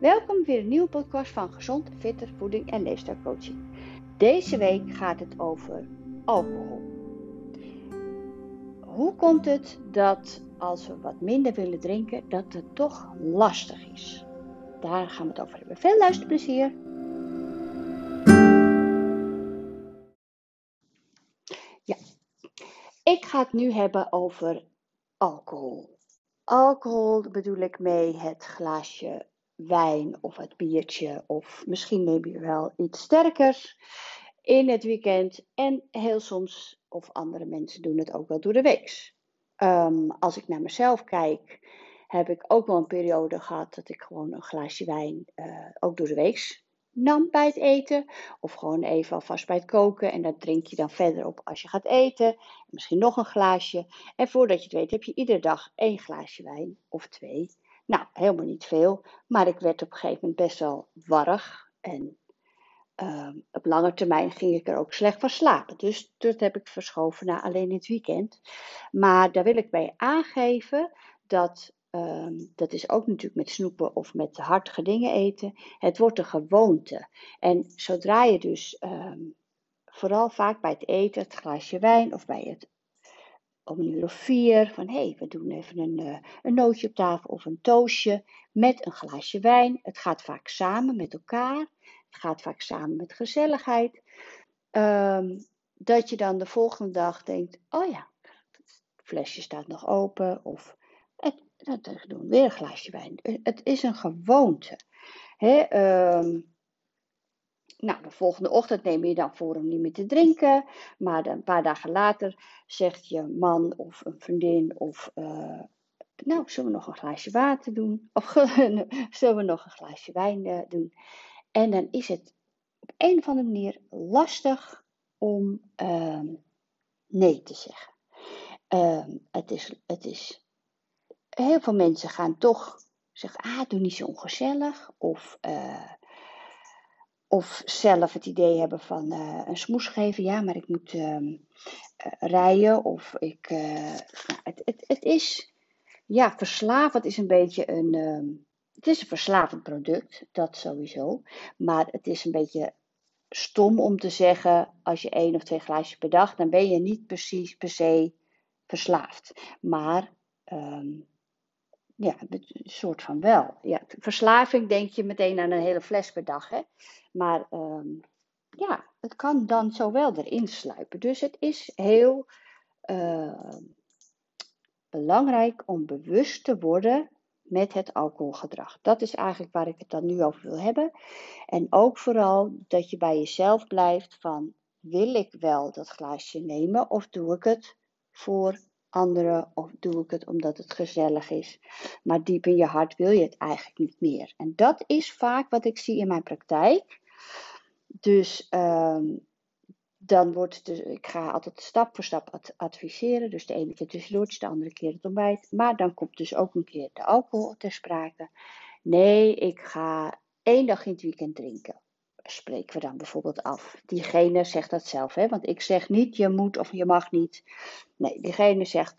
Welkom weer een nieuwe podcast van Gezond, Fitter, Voeding en Leefstijlcoaching. Deze week gaat het over alcohol. Hoe komt het dat als we wat minder willen drinken, dat het toch lastig is? Daar gaan we het over hebben. Veel luisterplezier! Ja, ik ga het nu hebben over alcohol. Alcohol bedoel ik mee het glaasje wijn of het biertje of misschien neem je wel iets sterkers in het weekend en heel soms of andere mensen doen het ook wel door de week. Um, als ik naar mezelf kijk, heb ik ook wel een periode gehad dat ik gewoon een glaasje wijn uh, ook door de week nam bij het eten. Of gewoon even alvast bij het koken. En dat drink je dan verder op als je gaat eten. Misschien nog een glaasje. En voordat je het weet heb je iedere dag één glaasje wijn of twee. Nou, helemaal niet veel. Maar ik werd op een gegeven moment best wel warrig. En uh, op lange termijn ging ik er ook slecht van slapen. Dus dat heb ik verschoven naar alleen het weekend. Maar daar wil ik bij aangeven dat Ehm, dat is ook natuurlijk met snoepen of met hartige dingen eten. Het wordt een gewoonte. En zodra je dus, ehm, vooral vaak bij het eten, het glaasje wijn of bij het om een uur of vier, van hé, hey, we doen even een, uh, een nootje op tafel of een toastje met een glaasje wijn. Het gaat vaak samen met elkaar. Het gaat vaak samen met gezelligheid. Um, dat je dan de volgende dag denkt, oh ja, het flesje staat nog open of het, dat doen weer een glaasje wijn. Het is een gewoonte. Hè, um, nou, de volgende ochtend neem je dan voor om niet meer te drinken. Maar een paar dagen later zegt je man of een vriendin of... Uh, nou, zullen we nog een glaasje water doen? Of zullen we nog een glaasje wijn uh, doen? En dan is het op een of andere manier lastig om uh, nee te zeggen. Ehm, het, is, het is heel veel mensen gaan toch zeggen, ah, doe niet zo ongezellig. Of, uh, of zelf het idee hebben van uh, een smoes geven. Ja, maar ik moet uh, rijden. Of ik, nou, het, het, het is, ja, verslavend is een beetje een, ehm, het is een verslavend product, dat sowieso. Maar het is een beetje stom om te zeggen, als je één of twee glaasjes per dag, dan ben je niet precies per se verslaafd. Maar um, ja, een soort van wel. Ja, verslaving denk je meteen aan een hele fles per dag. Hè? Maar um, ja, het kan dan zo wel erin sluipen. Dus het is heel uh, belangrijk om bewust te worden met het alcoholgedrag. Dat is eigenlijk waar ik het dan nu over wil hebben. En ook vooral dat je bij jezelf blijft van wil ik wel dat glaasje nemen of doe ik het voor anderen of doe ik het omdat het gezellig is. Maar diep in je hart wil je het eigenlijk niet meer. En dat is vaak wat ik zie in mijn praktijk. Dus um, dan wordt dus, ik ga altijd stap voor stap adviseren. Dus de ene keer tussendoortjes, de andere keer het ontbijt. Maar dan komt dus ook een keer de alcohol ter sprake. Nee, ik ga één dag in het weekend drinken spreken we dan bijvoorbeeld af. Diegene zegt dat zelf, hè? want ik zeg niet je moet of je mag niet. Nee, diegene zegt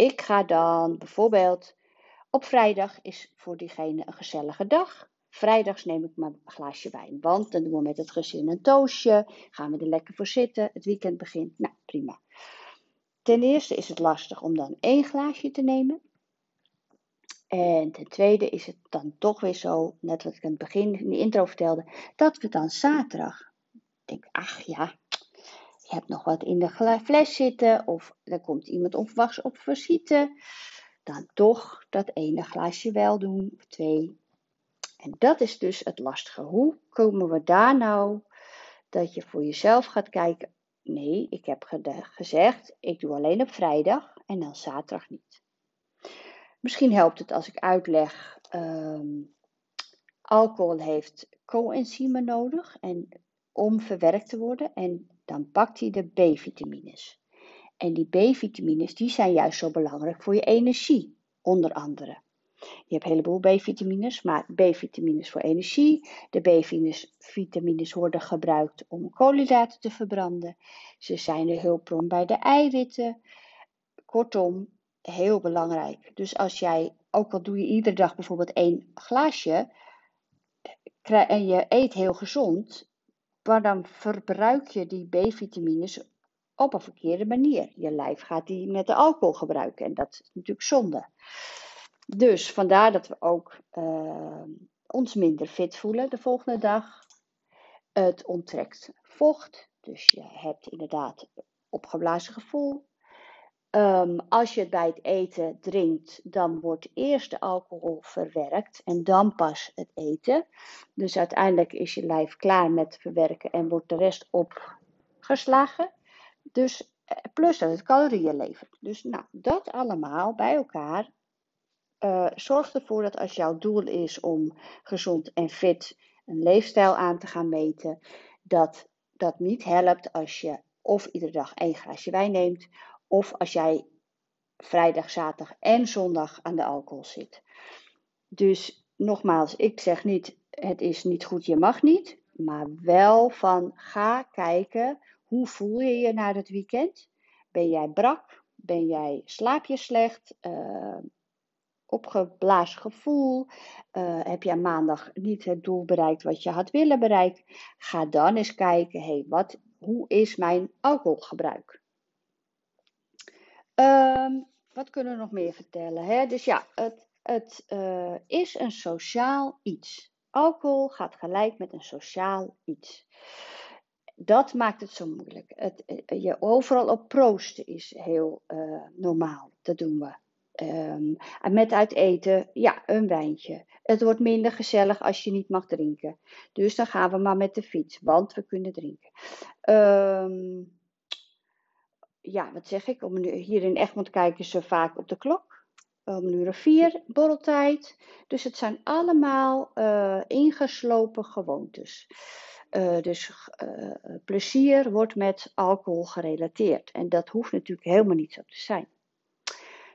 ik ga dan bijvoorbeeld op vrijdag is voor diegene een gezellige dag. Vrijdags neem ik mijn glaasje wijn, want dan doen we met het gezin een toastje, gaan we er lekker voor zitten, het weekend begint. Nou, prima. Ten eerste is het lastig om dan één glaasje te nemen. En ten tweede is het dan toch weer zo, net wat ik aan het begin in de intro vertelde, dat we dan zaterdag denk, ach ja, je hebt nog wat in de fles zitten of er komt iemand onverwachts op visite, dan toch dat ene glaasje wel doen of twee. En dat is dus het lastige. Hoe komen we daar nou dat je voor jezelf gaat kijken? Nee, ik heb gezegd, ik doe alleen op vrijdag en dan zaterdag niet. Misschien helpt het als ik uitleg. Um, alcohol heeft coenzymen nodig en om verwerkt te worden. En dan pakt hij de B-vitamines. En die B-vitamines die zijn juist zo belangrijk voor je energie, onder andere. Je hebt een heleboel B-vitamines, maar B-vitamines voor energie. De B-vitamines worden gebruikt om koolhydraten te verbranden. Ze zijn de hulpbron bij de eiwitten. Kortom, heel belangrijk. Dus als jij, ook al doe je iedere dag bijvoorbeeld één glaasje, en je eet heel gezond, maar dan verbruik je die B-vitamines op een verkeerde manier. Je lijf gaat die met de alcohol gebruiken en dat is natuurlijk zonde. Dus vandaar dat we ook uh, ons minder fit voelen de volgende dag. Het onttrekt vocht, dus je hebt inderdaad opgeblazen gevoel. Um, als je het bij het eten drinkt, dan wordt eerst de alcohol verwerkt en dan pas het eten. Dus uiteindelijk is je lijf klaar met verwerken en wordt de rest opgeslagen. Dus eh, plus dat het calorieën levert. Dus nou, dat allemaal bij elkaar uh, zorgt ervoor dat als jouw doel is om gezond en fit een leefstijl aan te gaan meten, dat dat niet helpt als je of iedere dag één glaasje wijn neemt, of als jij vrijdag, zaterdag en zondag aan de alcohol zit. Dus nogmaals, ik zeg niet, het is niet goed, je mag niet, maar wel van ga kijken, hoe voel je je na het weekend? Ben jij brak? Ben jij, slaap je slecht? Uh, opgeblazen gevoel? Uh, heb je maandag niet het doel bereikt wat je had willen bereiken? Ga dan eens kijken, hey, wat, hoe is mijn alcoholgebruik? Um, wat kunnen we nog meer vertellen? Hè? Dus ja, het, het uh, is een sociaal iets. Alcohol gaat gelijk met een sociaal iets. Dat maakt het zo moeilijk. Het, je overal op proosten is heel uh, normaal. Dat doen we. Um, met uit eten, ja, een wijntje. Het wordt minder gezellig als je niet mag drinken. Dus dan gaan we maar met de fiets, want we kunnen drinken. Um, ja, wat zeg ik? Om hier in Egmond kijken ze vaak op de klok. Om een uur of vier, borreltijd. Dus het zijn allemaal uh, ingeslopen gewoontes. Uh, dus uh, plezier wordt met alcohol gerelateerd. En dat hoeft natuurlijk helemaal niet zo te zijn.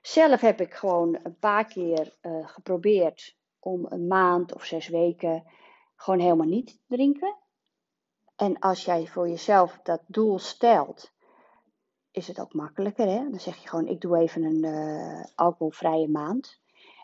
Zelf heb ik gewoon een paar keer geprobeerd om een maand of zes weken gewoon helemaal niet te drinken. En als jij voor jezelf dat doel stelt, is het ook makkelijker. Hè? Dan zeg je gewoon, ik doe even een uh, alcoholvrije maand.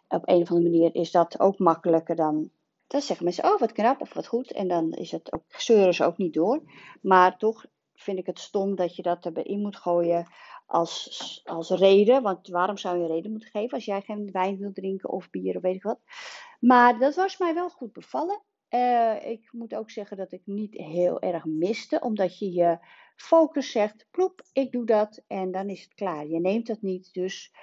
Op een of andere manier is dat ook makkelijker dan... Dan zeggen mensen, oh wat knap of wat goed. En dan is het ook, zeuren ze ook niet door. Maar toch vind ik het stom dat je dat erbij in moet gooien als, als reden. Want waarom zou je een reden moeten geven als jij geen wijn wil drinken of bier of weet ik wat. Maar dat was mij wel goed bevallen. Uh, ik moet ook zeggen dat ik niet heel erg miste, omdat je je focus zegt, ploep, ik doe dat en dan is het klaar. Je neemt het niet, dus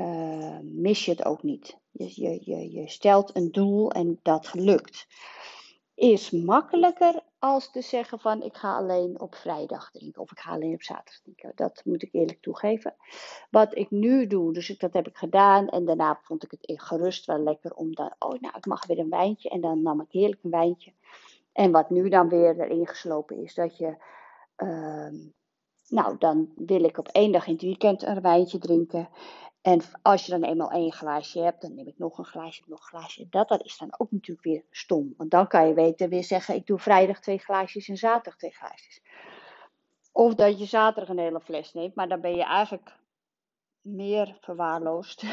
uh, mis je het ook niet. Je, je, je, stelt een doel en dat lukt. Is makkelijker als te zeggen van ik ga alleen op vrijdag drinken of ik ga alleen op zaterdag drinken. Dat moet ik eerlijk toegeven. Wat ik nu doe, dus dat heb ik gedaan en daarna vond ik het gerust wel lekker om dan, oh nou ik mag weer een wijntje en dan nam ik heerlijk een wijntje. En wat nu dan weer erin geslopen is, dat je, uh, nou dan wil ik op één dag in het weekend een wijntje drinken. En als je dan eenmaal één glaasje hebt, dan neem ik nog een glaasje, nog een glaasje. Dat, dat is dan ook natuurlijk weer stom. Want dan kan je weten weer zeggen, ik doe vrijdag twee glaasjes en zaterdag twee glaasjes. Of dat je zaterdag een hele fles neemt, maar dan ben je eigenlijk meer verwaarloosd.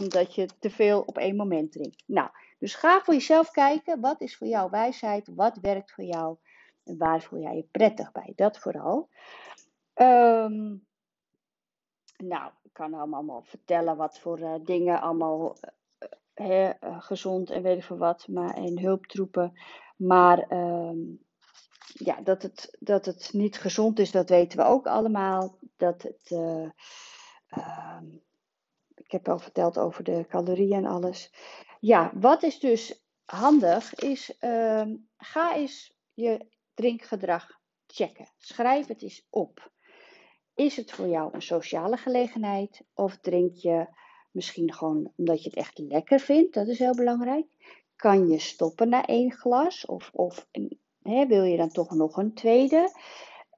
omdat je te veel op één moment drinkt. Nou, dus ga voor jezelf kijken, wat is voor jou wijsheid, wat werkt voor jou waar voel jij je prettig bij. Dat vooral. Um, nou, ik kan allemaal vertellen wat voor uh, dingen allemaal uh, gezond en weet ik veel wat, maar en hulptroepen. Maar um, ja, dat het, dat het niet gezond is, dat weten we ook allemaal. Dat het, uh, ik heb al verteld over de calorieën en alles. Ja, wat is dus handig, is ehm, ga eens je drinkgedrag checken. Schrijf het eens op. Is het voor jou een sociale gelegenheid of drink je misschien gewoon omdat je het echt lekker vindt? Dat is heel belangrijk. Kan je stoppen na één glas of, of wil je dan toch nog een tweede?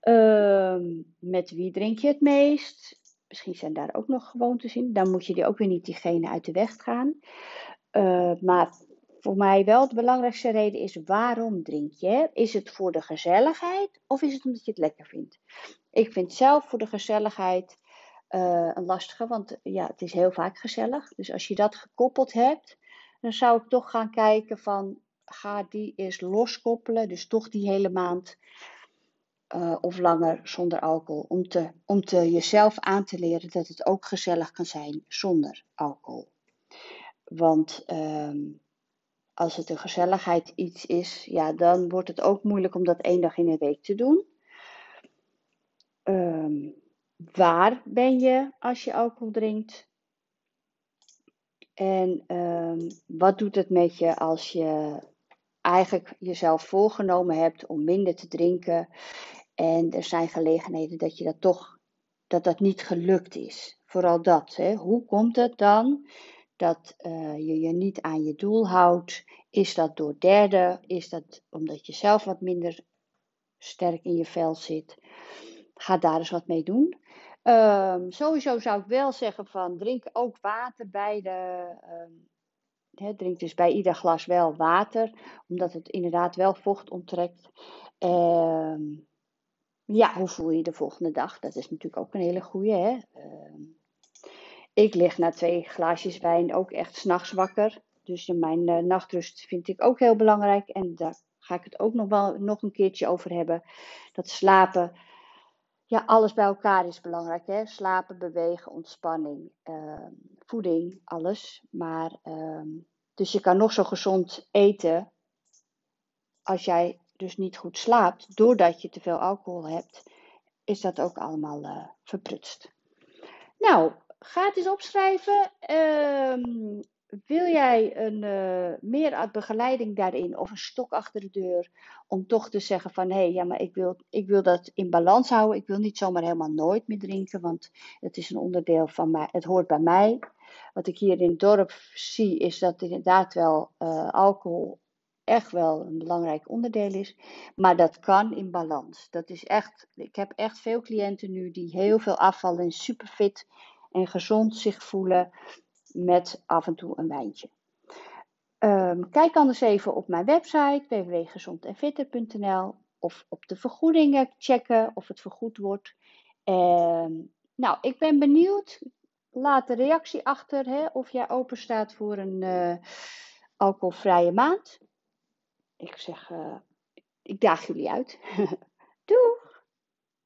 Uh, met wie drink je het meest? Misschien zijn daar ook nog gewoontes in. Dan moet je die ook weer niet diegene uit de weg gaan. Uh, maar voor mij wel de belangrijkste reden is waarom drink je? Is het voor de gezelligheid of is het omdat je het lekker vindt? Ik vind zelf voor de gezelligheid uh, een lastige, want ja, het is heel vaak gezellig. Dus als je dat gekoppeld hebt, dan zou ik toch gaan kijken van ga die eens loskoppelen. Dus toch die hele maand uh, of langer zonder alcohol. Om, te, om te jezelf aan te leren dat het ook gezellig kan zijn zonder alcohol. Want um, als het een gezelligheid iets is, ja, dan wordt het ook moeilijk om dat één dag in de week te doen. Um, waar ben je als je alcohol drinkt? En um, wat doet het met je als je eigenlijk jezelf voorgenomen hebt om minder te drinken en er zijn gelegenheden dat je dat toch, dat dat niet gelukt is. Vooral dat. Hè. Hoe komt het dan dat uh, je je niet aan je doel houdt? Is dat door derden? Is dat omdat je zelf wat minder sterk in je vel zit? Ga daar eens wat mee doen. Um, sowieso zou ik wel zeggen van drink ook water bij de. He, drink dus bij ieder glas wel water, omdat het inderdaad wel vocht onttrekt. Um, ja, hoe voel je de volgende dag? Dat is natuurlijk ook een hele goede. Hè? Ik lig na twee glaasjes wijn ook echt s'nachts wakker. Dus mijn uh, nachtrust vind ik ook heel belangrijk. En daar ga ik het ook nog wel nog een keertje over hebben. Dat slapen, ja, alles bij elkaar is belangrijk. Hè? Slapen, bewegen, ontspanning, uh, voeding, alles. Maar, ehm, dus je kan nog zo gezond eten. Als jij dus niet goed slaapt, doordat je te veel alcohol hebt, is dat ook allemaal uh, verprutst. Nou, ga het eens opschrijven. Uh, wil jij een, uh, meer begeleiding daarin of een stok achter de deur om toch te zeggen van hé, hey, ja, maar ik wil, ik wil dat in balans houden. Ik wil niet zomaar helemaal nooit meer drinken, want het is een onderdeel van mij, het hoort bij mij. Wat ik hier in het dorp zie is dat inderdaad wel uh, alcohol echt wel een belangrijk onderdeel is. Maar dat kan in balans. Dat is echt, ik heb echt veel cliënten nu die heel veel afvallen en super fit en gezond zich voelen met af en toe een wijntje. Um, kijk anders even op mijn website www.gezondenfitter.nl of op de vergoedingen checken of het vergoed wordt. Um, nou, ik ben benieuwd. Laat de reactie achter hè, of jij open staat voor een uh, alcoholvrije maand ik zeg, uh, ik daag jullie uit. Doei!